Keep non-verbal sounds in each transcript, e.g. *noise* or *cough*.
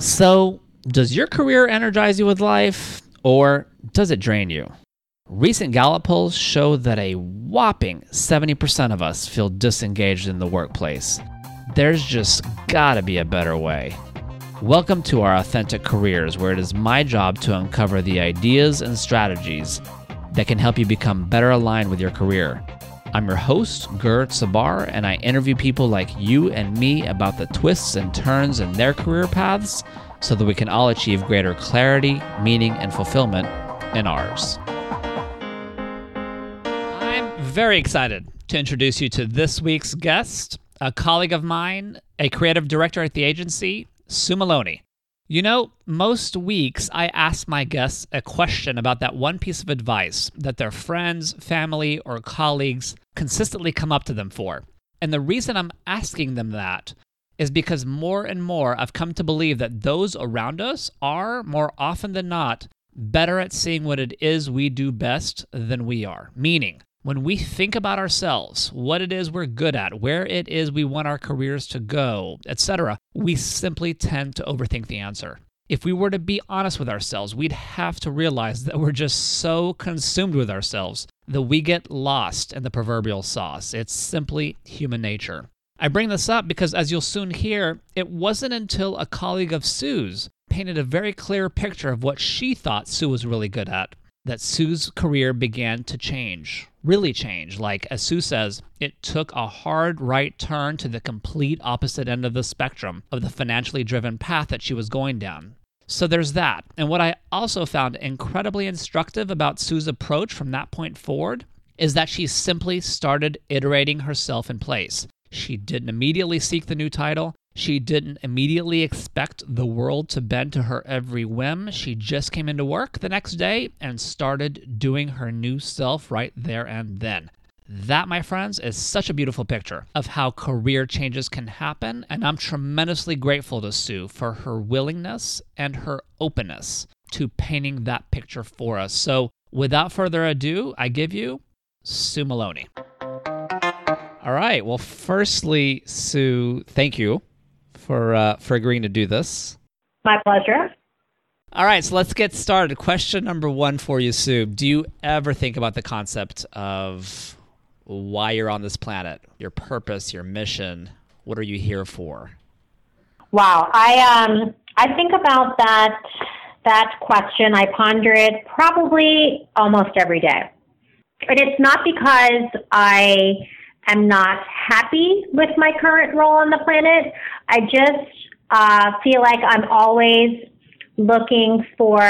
So, does your career energize you with life or does it drain you? Recent Gallup polls show that a whopping 70% of us feel disengaged in the workplace. There's just gotta be a better way. Welcome to our Authentic Careers, where it is my job to uncover the ideas and strategies that can help you become better aligned with your career. I'm your host, Gert Sabar, and I interview people like you and me about the twists and turns in their career paths so that we can all achieve greater clarity, meaning, and fulfillment in ours. I'm very excited to introduce you to this week's guest, a colleague of mine, a creative director at the agency, Sue Maloney. You know, most weeks I ask my guests a question about that one piece of advice that their friends, family, or colleagues consistently come up to them for. And the reason I'm asking them that is because more and more I've come to believe that those around us are, more often than not, better at seeing what it is we do best than we are. Meaning, when we think about ourselves, what it is we're good at, where it is we want our careers to go, etc., we simply tend to overthink the answer. If we were to be honest with ourselves, we'd have to realize that we're just so consumed with ourselves that we get lost in the proverbial sauce. It's simply human nature. I bring this up because, as you'll soon hear, it wasn't until a colleague of Sue's painted a very clear picture of what she thought Sue was really good at that Sue's career began to change, really change. Like, as Sue says, it took a hard right turn to the complete opposite end of the spectrum of the financially driven path that she was going down. So there's that. And what I also found incredibly instructive about Sue's approach from that point forward is that she simply started iterating herself in place. She didn't immediately seek the new title. She didn't immediately expect the world to bend to her every whim. She just came into work the next day and started doing her new self right there and then. That, my friends, is such a beautiful picture of how career changes can happen, and I'm tremendously grateful to Sue for her willingness and her openness to painting that picture for us. So, without further ado, I give you Sue Maloney. All right. Well, firstly, Sue, thank you for uh, for agreeing to do this. My pleasure. All right, so let's get started. Question number one for you, Sue. Do you ever think about the concept of why you're on this planet, your purpose, your mission? What are you here for? Wow, I um I think about that that question. I ponder it probably almost every day, and it's not because I am not happy with my current role on the planet. I just uh, feel like I'm always looking for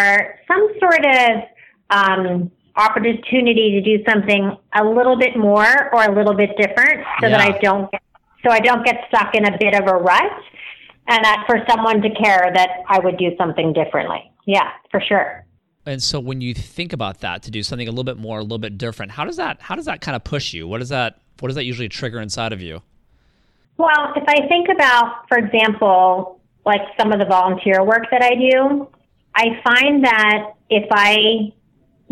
some sort of um, opportunity to do something a little bit more or a little bit different, so yeah. that I don't get, so I don't get stuck in a bit of a rut, and that for someone to care that I would do something differently. Yeah, for sure. And so when you think about that to do something a little bit more, a little bit different, how does that how does that kind of push you? What does that what does that usually trigger inside of you? Well, if I think about, for example, like some of the volunteer work that I do, I find that if I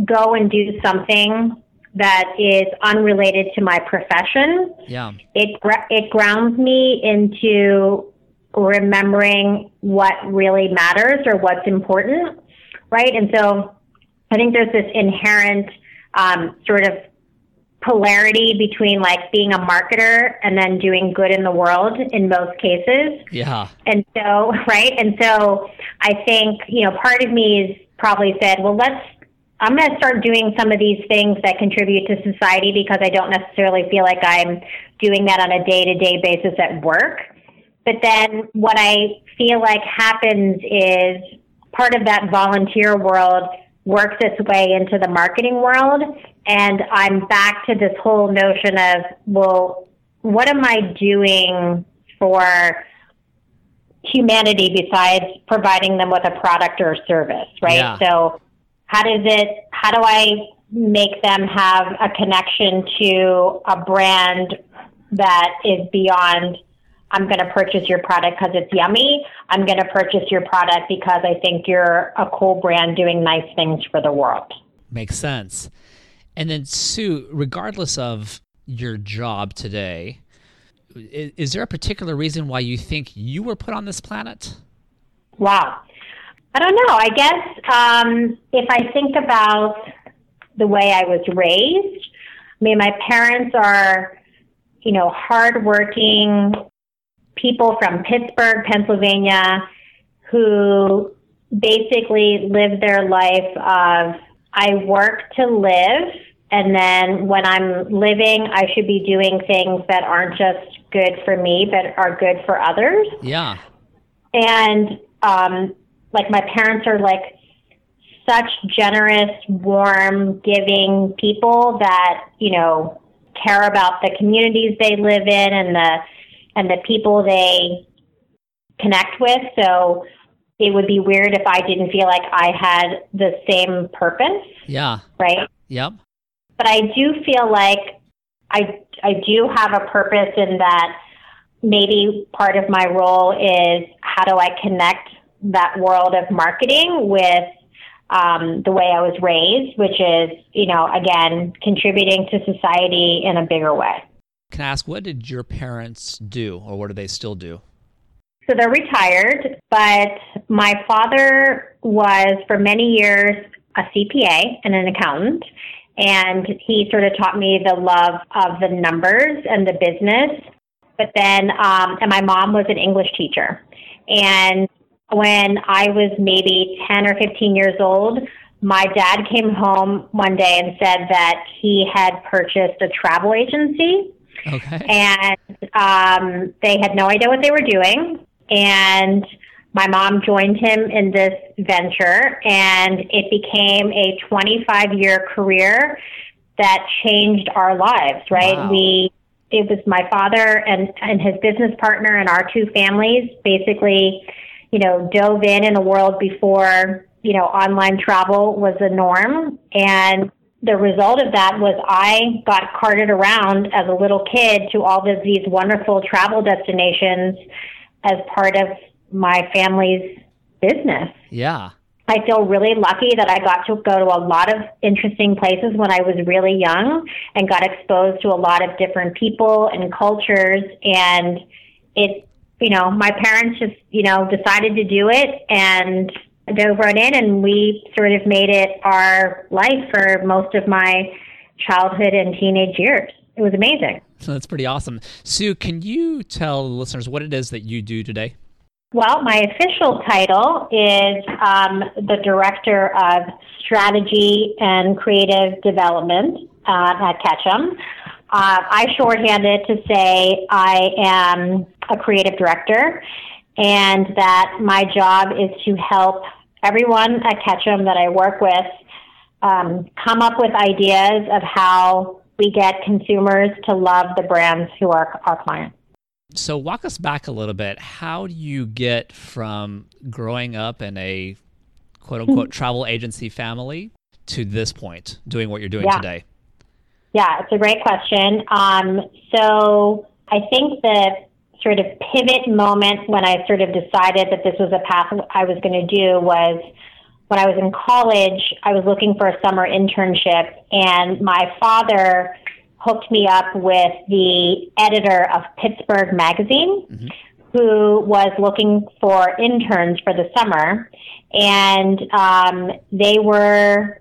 go and do something that is unrelated to my profession, yeah. it it grounds me into remembering what really matters or what's important, right? And so I think there's this inherent um, sort of polarity between like being a marketer and then doing good in the world in most cases. Yeah. And so, *laughs* right? And so I think, you know, part of me is probably said, well, let's, I'm going to start doing some of these things that contribute to society because I don't necessarily feel like I'm doing that on a day to day basis at work. But then what I feel like happens is part of that volunteer world works its way into the marketing world. And I'm back to this whole notion of, well, what am I doing for humanity besides providing them with a product or a service, right? Yeah. So how does it, how do I make them have a connection to a brand that is beyond I'm going to purchase your product because it's yummy. I'm going to purchase your product because I think you're a cool brand doing nice things for the world. Makes sense. And then, Sue, regardless of your job today, is, is there a particular reason why you think you were put on this planet? Wow. I don't know. I guess um, if I think about the way I was raised, I mean, my parents are, you know, hardworking people from Pittsburgh, Pennsylvania, who basically live their life of I work to live, and then when I'm living, I should be doing things that aren't just good for me, but are good for others. Yeah. And um, like my parents are like such generous, warm, giving people that you know care about the communities they live in and the and the people they connect with. So it would be weird if I didn't feel like I had the same purpose. Yeah. Right. Yep. But I do feel like I I do have a purpose in that maybe part of my role is how do I connect that world of marketing with um, the way I was raised, which is, you know, again, contributing to society in a bigger way. Can I ask, what did your parents do, or what do they still do? So they're retired, but my father was for many years a CPA and an accountant. And he sort of taught me the love of the numbers and the business. But then, um, and my mom was an English teacher. And when I was maybe 10 or 15 years old, my dad came home one day and said that he had purchased a travel agency. Okay. And um, they had no idea what they were doing. And my mom joined him in this venture, and it became a 25 year career that changed our lives, right? Wow. We it was my father and, and his business partner and our two families basically, you know, dove in in a world before, you know, online travel was the norm. And the result of that was I got carted around as a little kid to all of these wonderful travel destinations as part of my family's business. Yeah. I feel really lucky that I got to go to a lot of interesting places when I was really young and got exposed to a lot of different people and cultures. And it, you know, my parents just, you know, decided to do it and dove right in and we sort of made it our life for most of my childhood and teenage years. It was amazing. So that's pretty awesome. Sue, can you tell the listeners what it is that you do today? Well, my official title is um, the Director of Strategy and Creative Development uh, at Ketchum. Uh, I shorthand it to say I am a creative director and that my job is to help everyone at Ketchum that I work with um, come up with ideas of how we get consumers to love the brands who are our clients. So, walk us back a little bit. How do you get from growing up in a quote unquote *laughs* travel agency family to this point, doing what you're doing Yeah. today? Yeah, it's a great question. Um, so I think the sort of pivot moment when I sort of decided that this was a path I was going to do was when I was in college. I was looking for a summer internship, and my father hooked me up with the editor of Pittsburgh Magazine, who was looking for interns for the summer, and um, they were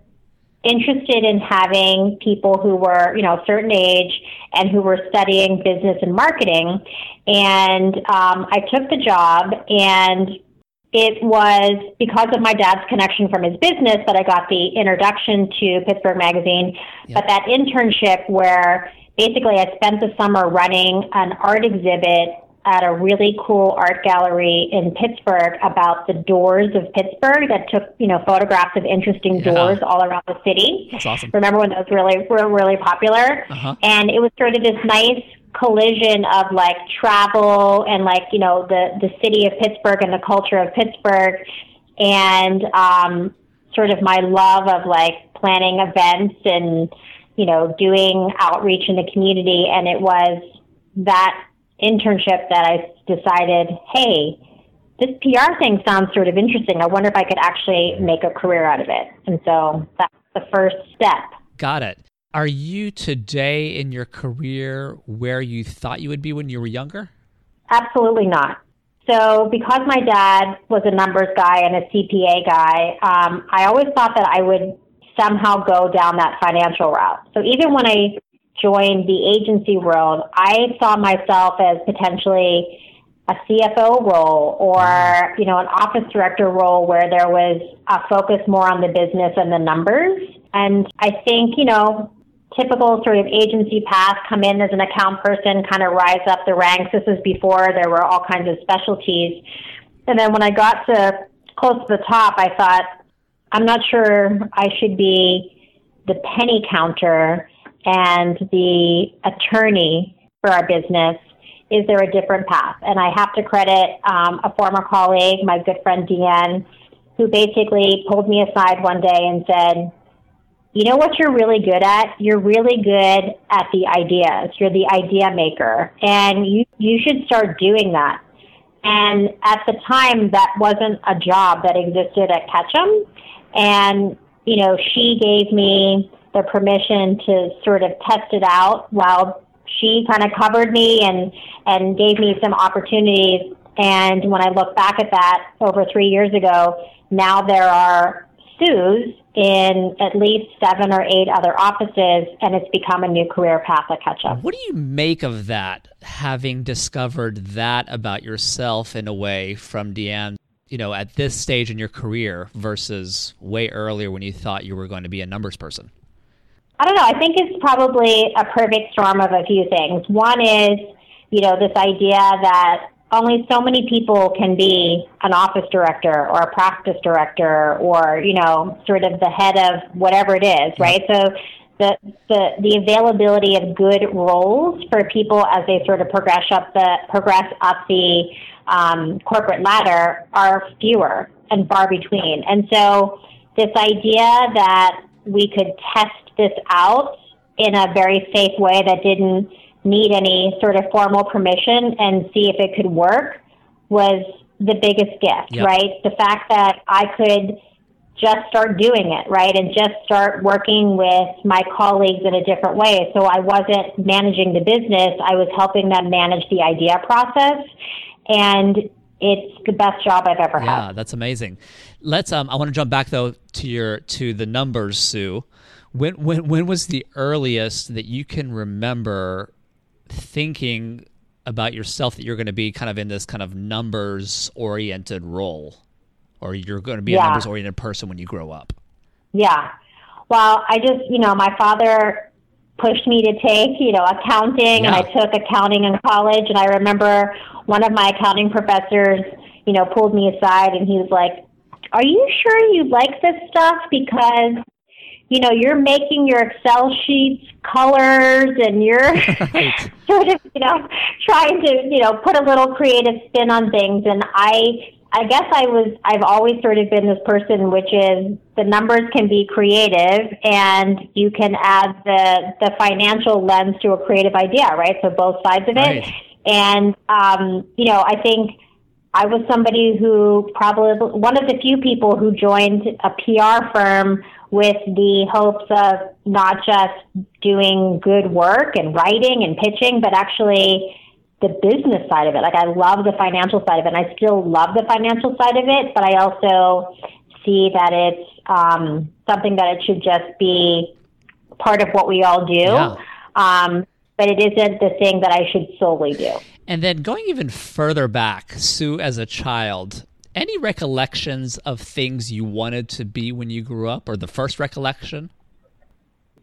interested in having people who were, you know, a certain age and who were studying business and marketing. And um, I took the job, and it was because of my dad's connection from his business that I got the introduction to Pittsburgh Magazine. But that internship, where basically I spent the summer running an art exhibit at a really cool art gallery in Pittsburgh about the doors of Pittsburgh that took, you know, photographs of interesting Yeah. doors all around the city. That's awesome. Remember when those really were really popular? Uh-huh. And it was sort of this nice collision of like travel and like, you know, the, the city of Pittsburgh and the culture of Pittsburgh and um, sort of my love of like planning events and, you know, doing outreach in the community. And it was that internship that I decided, hey, this PR thing sounds sort of interesting. I wonder if I could actually make a career out of it. And so that's the first step. Got it. Are you today in your career where you thought you would be when you were younger? Absolutely not. So, because my dad was a numbers guy and a CPA guy, um, I always thought that I would somehow go down that financial route. So, even when I joined the agency world, I saw myself as potentially a CFO role or, you know, an office director role where there was a focus more on the business and the numbers. And I think, you know, typical sort of agency path, come in as an account person, kind of rise up the ranks. This was before there were all kinds of specialties. And then when I got to close to the top, I thought, I'm not sure I should be the penny counter and the attorney for our business. Is there a different path? And I have to credit um, a former colleague, my good friend Deanne, who basically pulled me aside one day and said, you know what you're really good at? You're really good at the ideas. You're the idea maker. And you, you should start doing that. And at the time, that wasn't a job that existed at Ketchum. And, you know, she gave me the permission to sort of test it out while she kind of covered me and, and gave me some opportunities. And when I look back at that over three years ago, now there are Sue's in at least seven or eight other offices, and it's become a new career path at Ketchum. What do you make of that, having discovered that about yourself in a way from Deanne, you know, at this stage in your career versus way earlier when you thought you were going to be a numbers person? I don't know. I think it's probably a perfect storm of a few things. One is, you know, this idea that only so many people can be an office director or a practice director or you know sort of the head of whatever it is right so the, the the availability of good roles for people as they sort of progress up the progress up the um, corporate ladder are fewer and far between and so this idea that we could test this out in a very safe way that didn't need any sort of formal permission and see if it could work was the biggest gift, yep. right? The fact that I could just start doing it, right? And just start working with my colleagues in a different way. So I wasn't managing the business, I was helping them manage the idea process. And it's the best job I've ever had. Yeah, that's amazing. Let's um I want to jump back though to your to the numbers, Sue. When when when was the earliest that you can remember thinking about yourself that you're going to be kind of in this kind of numbers oriented role or you're going to be yeah. a numbers oriented person when you grow up? Yeah. Well, I just, you know, my father pushed me to take, you know, accounting yeah. and I took accounting in college and I remember one of my accounting professors, you know, pulled me aside and he was like, "Are you sure you like this stuff because you know, you're making your Excel sheets colors and you're *laughs* *laughs* right. sort of, you know, trying to, you know, put a little creative spin on things. And I, I guess I was, I've always sort of been this person, which is the numbers can be creative and you can add the, the financial lens to a creative idea, right? So both sides of it. Right. And, um, you know, I think, I was somebody who probably one of the few people who joined a PR firm with the hopes of not just doing good work and writing and pitching, but actually the business side of it. Like I love the financial side of it, and I still love the financial side of it, but I also see that it's um, something that it should just be part of what we all do. Yeah. Um, but it isn't the thing that I should solely do. And then going even further back, Sue, as a child, any recollections of things you wanted to be when you grew up, or the first recollection?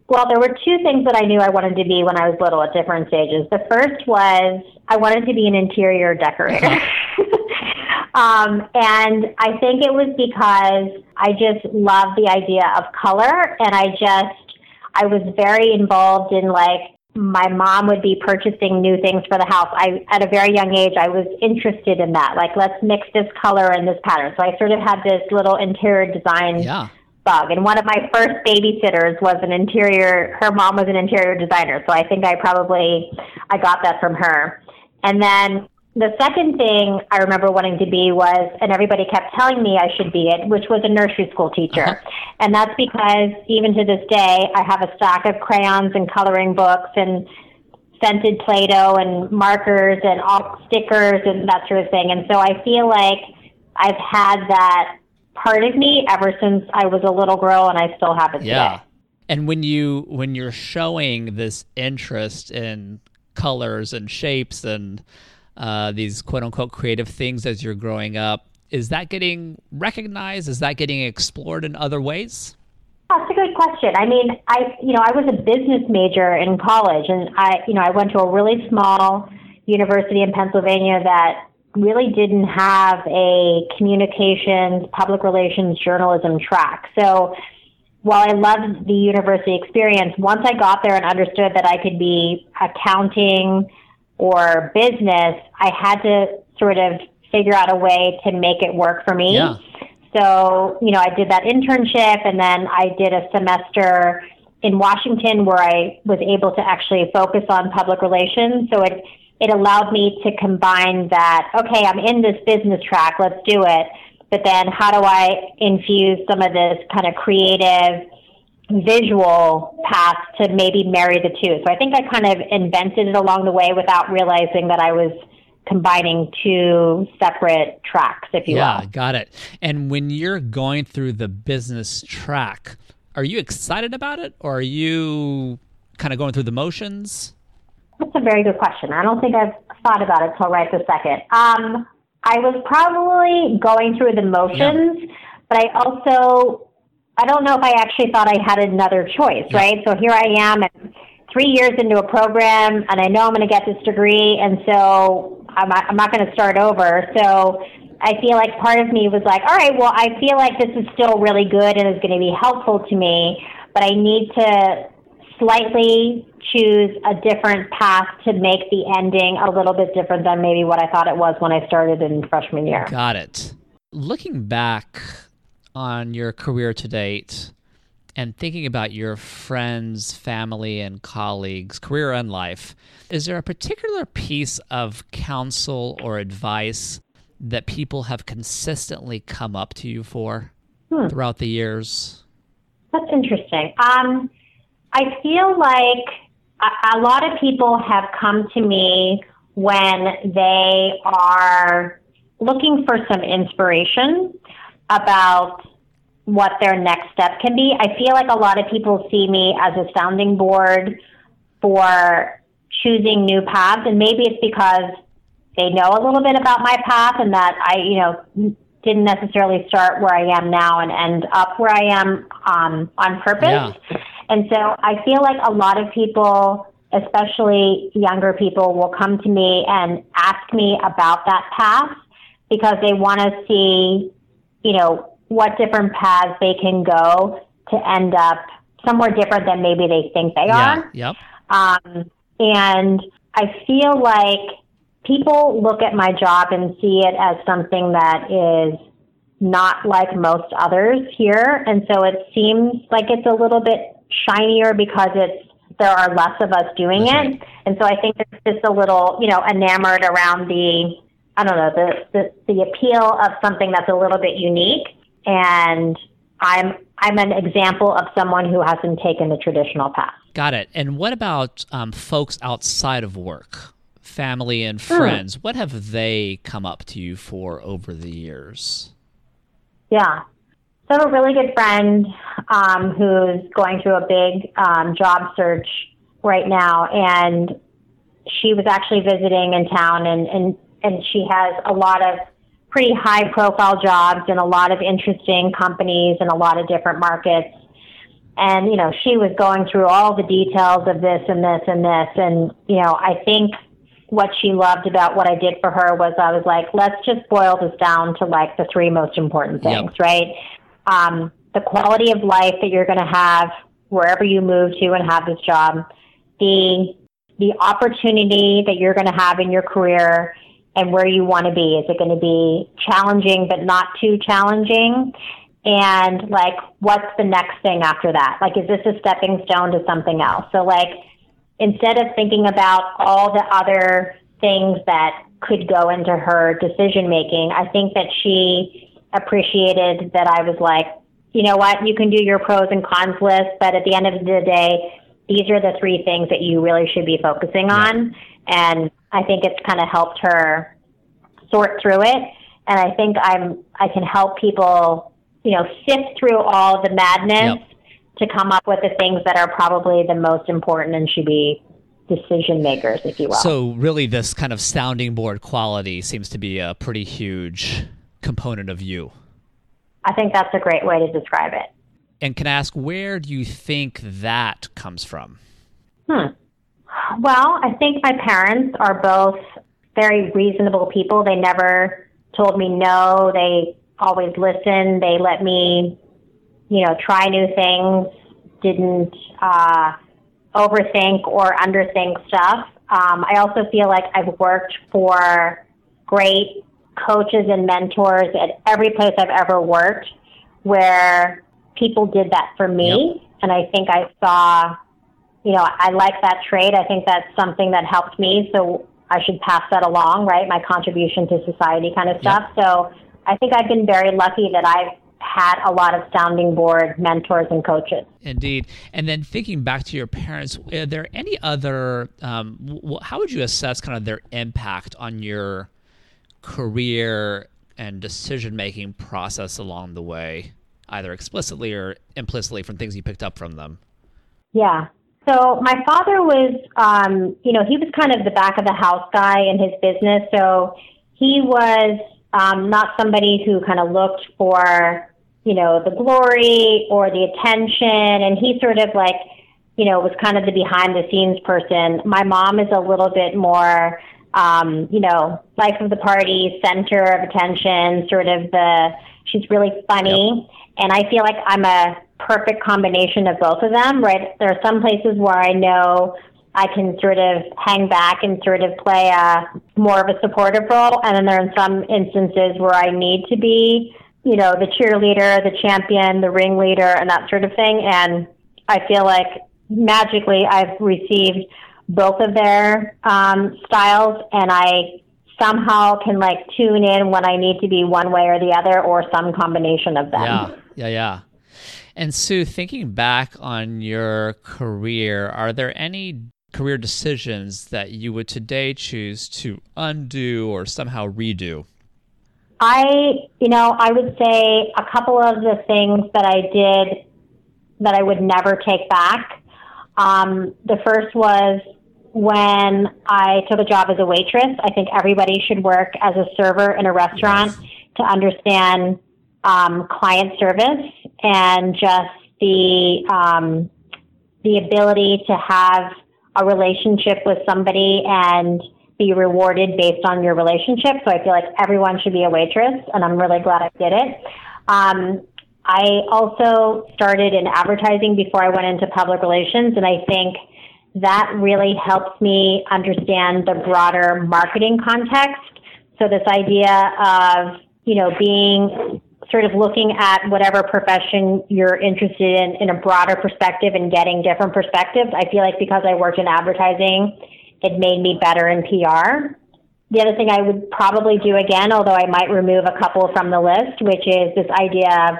Well, there were two things that I knew I wanted to be when I was little at different stages. The first was I wanted to be an interior decorator. *laughs* *laughs* um, and I think it was because I just loved the idea of color, and I just I was very involved in like my mom would be purchasing new things for the house. I, at a very young age, I was interested in that. Like, let's mix this color and this pattern. So I sort of had this little interior design yeah. bug. And one of my first babysitters was an interior, her mom was an interior designer. So I think I probably, I got that from her. And then the second thing I remember wanting to be was, and everybody kept telling me I should be it, which was a nursery school teacher. Uh-huh. And that's because even to this day, I have a stack of crayons and coloring books. And scented Play-Doh and markers and all stickers and that sort of thing. And so I feel like I've had that part of me ever since I was a little girl, and I still have it yeah. today. And when you when you're showing this interest in colors and shapes and uh, these quote unquote creative things as you're growing up, is that getting recognized? Is that getting explored in other ways? That's a good question. I mean, I you know I was a business major in college, and I you know I went to a really small university in Pennsylvania that really didn't have a communications, public relations, journalism track. So while I loved the university experience, once I got there and understood that I could be accounting or business, I had to sort of figure out a way to make it work for me. Yeah. So, you know, I did that internship and then I did a semester in Washington where I was able to actually focus on public relations. So it it allowed me to combine that, okay, I'm in this business track, let's do it. But then how do I infuse some of this kind of creative visual path to maybe marry the two? So I think I kind of invented it along the way without realizing that I was combining two separate tracks, if you will. yeah, will. got it. And when you're going through the business track, are you excited about it or are you kind of going through the motions? That's a very good question. I don't think I've thought about it till right this second. Um, I was probably going through the motions, yeah. but I also I don't know if I actually thought I had another choice, yeah. right? So here I am, three years into a program, and I know I'm going to get this degree, and so I'm not, I'm not going to start over. So I feel like part of me was like, all right, well, I feel like this is still really good and is going to be helpful to me, but I need to slightly choose a different path to make the ending a little bit different than maybe what I thought it was when I started in freshman year. Got it. Looking back on your career to date and thinking about your friends, family, and colleagues, career and life, is there a particular piece of counsel or advice that people have consistently come up to you for hmm. throughout the years? That's interesting. Um, I feel like a, a lot of people have come to me when they are looking for some inspiration about what their next step can be. I feel like a lot of people see me as a sounding board for choosing new paths, and maybe it's because they know a little bit about my path and that I, you know, didn't necessarily start where I am now and end up where I am um, on purpose. Yeah. And so I feel like a lot of people, especially younger people, will come to me and ask me about that path because they want to see, you know, what different paths they can go to end up somewhere different than maybe they think they yeah. are. Yep. Um, and I feel like people look at my job and see it as something that is not like most others here. And so it seems like it's a little bit shinier because it's there are less of us doing That's it. Right. And so I think it's just a little, you know, enamored around the I don't know, the, the the appeal of something that's a little bit unique. And I'm I'm an example of someone who hasn't taken the traditional path. Got it. And what about um, folks outside of work, family and hmm. friends? What have they come up to you for over the years? Yeah. So I have a really good friend um, who's going through a big um, job search right now, and she was actually visiting in town, and, and, and she has a lot of pretty high profile jobs in a lot of interesting companies in a lot of different markets. And, you know, she was going through all the details of this and this and this. And, you know, I think what she loved about what I did for her was I was like, let's just boil this down to like the three most important things, yep. right? Um, the quality of life that you're going to have wherever you move to and have this job, the the opportunity that you're going to have in your career and where you want to be. Is it going to be challenging but not too challenging? And like, what's the next thing after that? Like, is this a stepping stone to something else? So like, instead of thinking about all the other things that could go into her decision making, I think that she appreciated that I was like, you know what, you can do your pros and cons list, but at the end of the day, these are the three things that you really should be focusing Yeah. on. And I think it's kind of helped her sort through it. And I think I'm I can help people, you know, sift through all the madness Yep. to come up with the things that are probably the most important and should be decision makers, if you will. So really, this kind of sounding board quality seems to be a pretty huge component of you. I think that's a great way to describe it. And can I ask, where do you think that comes from? Hmm. Well, I think my parents are both very reasonable people. They never told me no. They always listened. They let me, you know, try new things. Didn't uh, overthink or underthink stuff. Um, I also feel like I've worked for great coaches and mentors at every place I've ever worked where people did that for me. And I think I saw, you know, I like that trait. I think that's something that helped me. So I should pass that along, right? My contribution to society kind of stuff. So I think I've been very lucky that I've had a lot of sounding board mentors and coaches. Indeed. And then thinking back to your parents, are there any other, um, how would you assess kind of their impact on your career and decision making process along the way, either explicitly or implicitly from things you picked up from them? Yeah. So my father was, um, you know, he was kind of the back of the house guy in his business. So he was um, not somebody who kind of looked for, you know, the glory or the attention. And he sort of like, you know, was kind of the behind the scenes person. My mom is a little bit more, um, you know, life of the party, center of attention, sort of the, she's really funny. And I feel like I'm a perfect combination of both of them, right? There are some places where I know I can sort of hang back and sort of play a more of a supportive role. And then there are some instances where I need to be, you know, the cheerleader, the champion, the ringleader, and that sort of thing. And I feel like magically I've received both of their um, styles, and I somehow can like tune in when I need to be one way or the other, or some combination of them. Yeah, yeah, yeah. And Sue, thinking back on your career, are there any career decisions that you would today choose to undo or somehow redo? I, you know, I would say a couple of the things that I did that I would never take back. Um, the first was when I took a job as a waitress. I think everybody should work as a server in a restaurant to understand um, client service and just the um, the ability to have a relationship with somebody and be rewarded based on your relationship. So I feel like everyone should be a waitress, and I'm really glad I did it. Um, I also started in advertising before I went into public relations, and I think that really helps me understand the broader marketing context. So this idea of, you know, being sort of looking at whatever profession you're interested in in a broader perspective and getting different perspectives. I feel like because I worked in advertising, it made me better in PR. The other thing I would probably do again, although I might remove a couple from the list, which is this idea of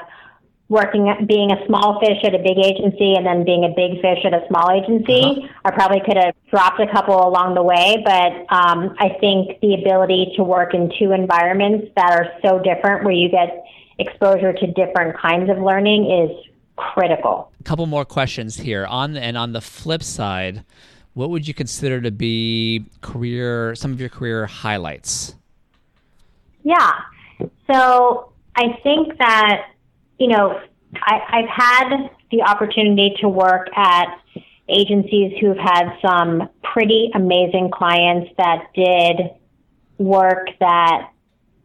working, being a small fish at a big agency and then being a big fish at a small agency. Uh-huh. I probably could have dropped a couple along the way, but um, I think the ability to work in two environments that are so different, where you get exposure to different kinds of learning, is critical. A couple more questions here. On and on the flip side, what would you consider to be career some of your career highlights? Yeah. So I think that, you know, I, I've had the opportunity to work at agencies who've had some pretty amazing clients that did work that,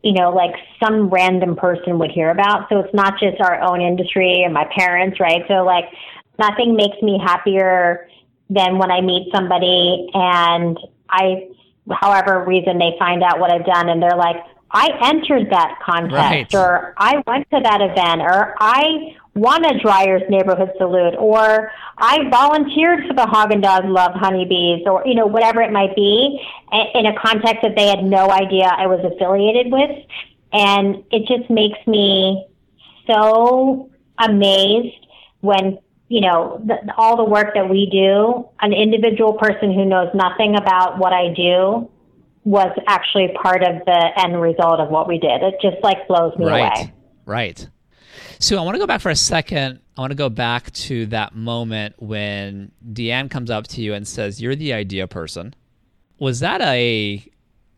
you know, like some random person would hear about. So it's not just our own industry and my parents, right? So, like, nothing makes me happier than when I meet somebody and I, however reason they find out what I've done and they're like, I entered that contest Right. or I went to that event or I won a Dreyer's neighborhood salute or I volunteered for the Haagen Dazs Love Honeybees or, you know, whatever it might be in a context that they had no idea I was affiliated with. And it just makes me so amazed when you know, the, all the work that we do, an individual person who knows nothing about what I do was actually part of the end result of what we did. It just like blows me right. away. Right. So I want to go back for a second. I want to go back to that moment when Deanne comes up to you and says, You're the idea person. Was that a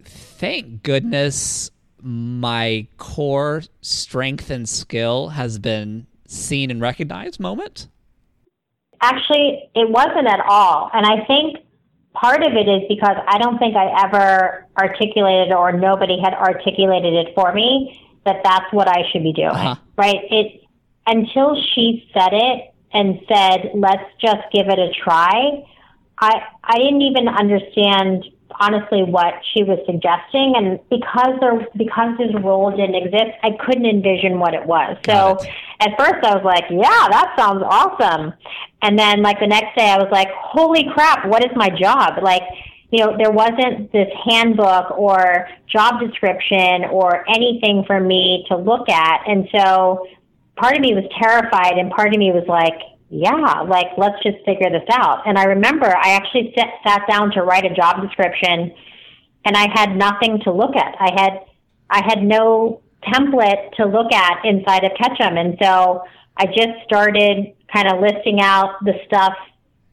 thank goodness my core strength and skill has been seen and recognized moment? Actually, it wasn't at all. And I think part of it is because I don't think I ever articulated or nobody had articulated it for me that that's what I should be doing. Uh-huh. Right? It until she said it and said, "Let's just give it a try." I I didn't even understand honestly what she was suggesting and because there because this role didn't exist i couldn't envision what it was. So it. at first i was like yeah that sounds awesome. And then like the next day i was like holy crap what is my job? Like you know there wasn't this handbook or job description or anything for me to look at. And so part of me was terrified and part of me was like yeah, like let's just figure this out. And I remember I actually sat, sat down to write a job description and I had nothing to look at. I had, I had no template to look at inside of Ketchum. And so I just started kind of listing out the stuff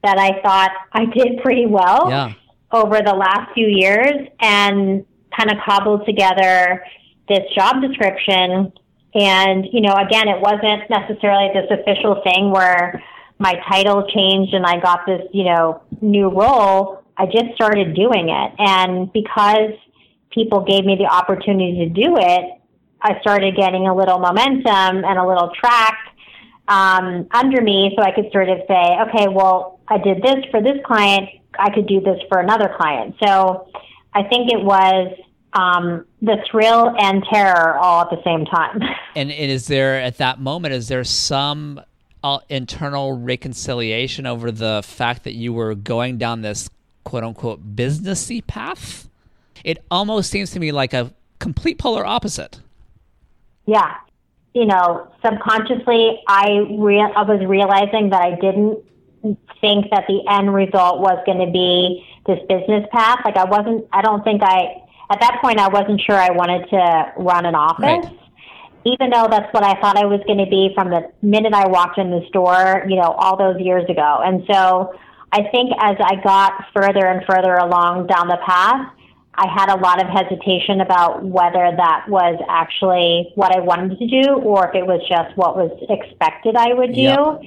that I thought I did *laughs* pretty well yeah. over the last few years and kind of cobbled together this job description and, you know, again, it wasn't necessarily this official thing where my title changed and I got this, you know, new role. I just started doing it. And because people gave me the opportunity to do it, I started getting a little momentum and a little track um, under me so I could sort of say, okay, well, I did this for this client. I could do this for another client. So I think it was um, the thrill and terror all at the same time. *laughs* And, and is there at that moment is there some uh, internal reconciliation over the fact that you were going down this quote unquote businessy path? It almost seems to me like a complete polar opposite. Yeah, you know, subconsciously, I rea- I was realizing that I didn't think that the end result was going to be this business path. Like I wasn't. I don't think I at that point, I wasn't sure I wanted to run an office. Right. Even though that's what I thought I was going to be from the minute I walked in the store, you know, all those years ago. And so I think as I got further and further along down the path, I had a lot of hesitation about whether that was actually what I wanted to do or if it was just what was expected I would do. Yep.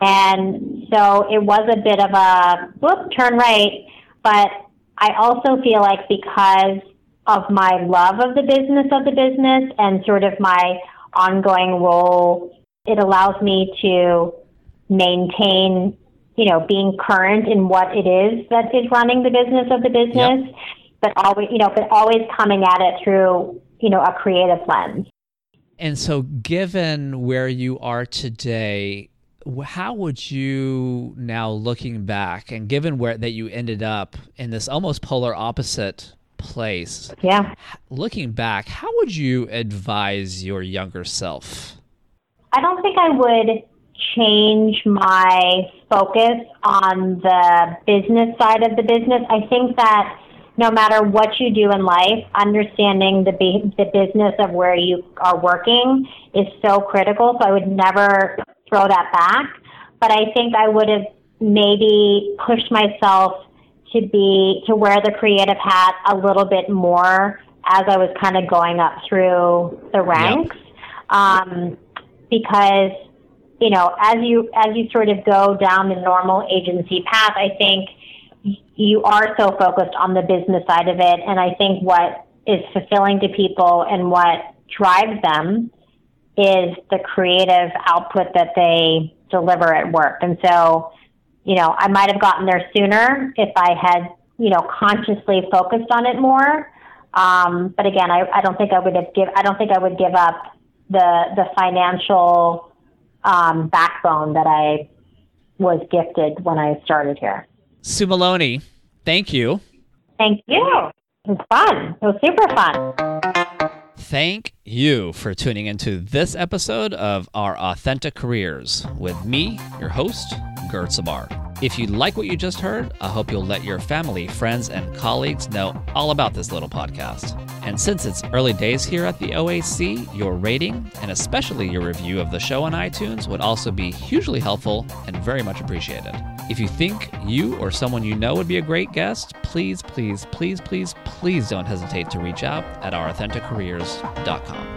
And so it was a bit of a whoop, turn right. But I also feel like because of my love of the business of the business and sort of my ongoing role, it allows me to maintain, you know, being current in what it is that is running the business of the business, yep. but always, you know, but always coming at it through, you know, a creative lens. And so, given where you are today, how would you now looking back and given where that you ended up in this almost polar opposite place. Yeah. Looking back, how would you advise your younger self? I don't think I would change my focus on the business side of the business. I think that no matter what you do in life, understanding the the business of where you are working is so critical. So I would never throw that back. But I think I would have maybe pushed myself to be to wear the creative hat a little bit more as I was kind of going up through the ranks, yep. um, because you know as you as you sort of go down the normal agency path, I think you are so focused on the business side of it, and I think what is fulfilling to people and what drives them is the creative output that they deliver at work. And so you know, I might have gotten there sooner if I had, you know, consciously focused on it more. Um, but again, I, I don't think I would have give, I don't think I would give up the, the financial, um, backbone that I was gifted when I started here. Sue Maloney, thank you. Thank you. It was fun. It was super fun. Thank you for tuning into this episode of Our Authentic Careers with me, your host, Gert Sabar. If you like what you just heard, I hope you'll let your family, friends, and colleagues know all about this little podcast. And since it's early days here at the OAC, your rating and especially your review of the show on iTunes would also be hugely helpful and very much appreciated. If you think you or someone you know would be a great guest, please, please, please, please, please don't hesitate to reach out at ourauthenticcareers.com.